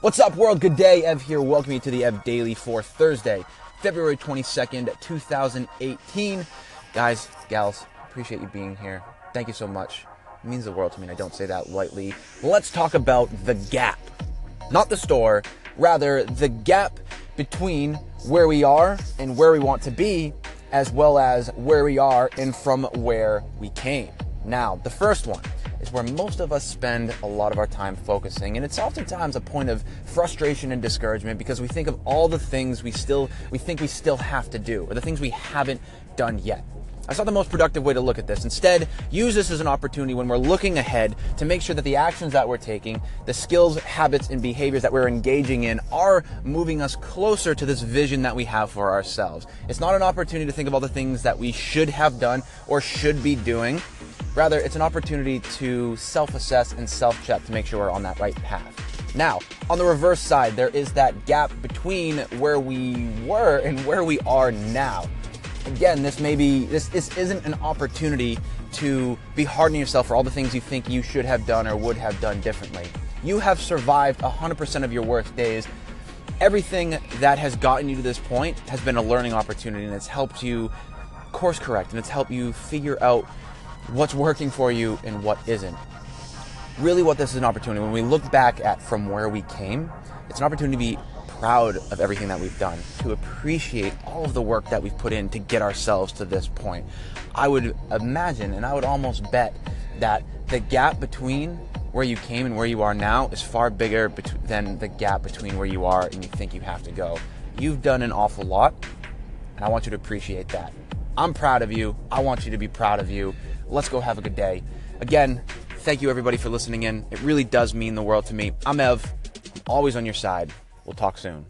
What's up, world? Good day. Ev here. Welcome you to the Ev Daily for Thursday, February 22nd, 2018. Guys, gals, appreciate you being here. Thank you so much. It means the world to me, and I don't say that lightly. Let's talk about the gap. Not the store, rather, the gap between where we are and where we want to be, as well as where we are and from where we came. Now, the first one is where most of us spend a lot of our time focusing and it's oftentimes a point of frustration and discouragement because we think of all the things we still we think we still have to do or the things we haven't done yet I saw the most productive way to look at this. Instead, use this as an opportunity when we're looking ahead to make sure that the actions that we're taking, the skills, habits, and behaviors that we're engaging in are moving us closer to this vision that we have for ourselves. It's not an opportunity to think of all the things that we should have done or should be doing. Rather, it's an opportunity to self assess and self check to make sure we're on that right path. Now, on the reverse side, there is that gap between where we were and where we are now. Again, this may be this this isn't an opportunity to be hard on yourself for all the things you think you should have done or would have done differently. You have survived 100% of your worst days. Everything that has gotten you to this point has been a learning opportunity and it's helped you course correct and it's helped you figure out what's working for you and what isn't. Really, what this is an opportunity, when we look back at from where we came, it's an opportunity to be proud of everything that we've done, to appreciate all of the work that we've put in to get ourselves to this point. I would imagine and I would almost bet that the gap between where you came and where you are now is far bigger bet- than the gap between where you are and you think you have to go. You've done an awful lot, and I want you to appreciate that. I'm proud of you. I want you to be proud of you. Let's go have a good day. Again, thank you everybody for listening in. It really does mean the world to me. I'm Ev, always on your side. We'll talk soon.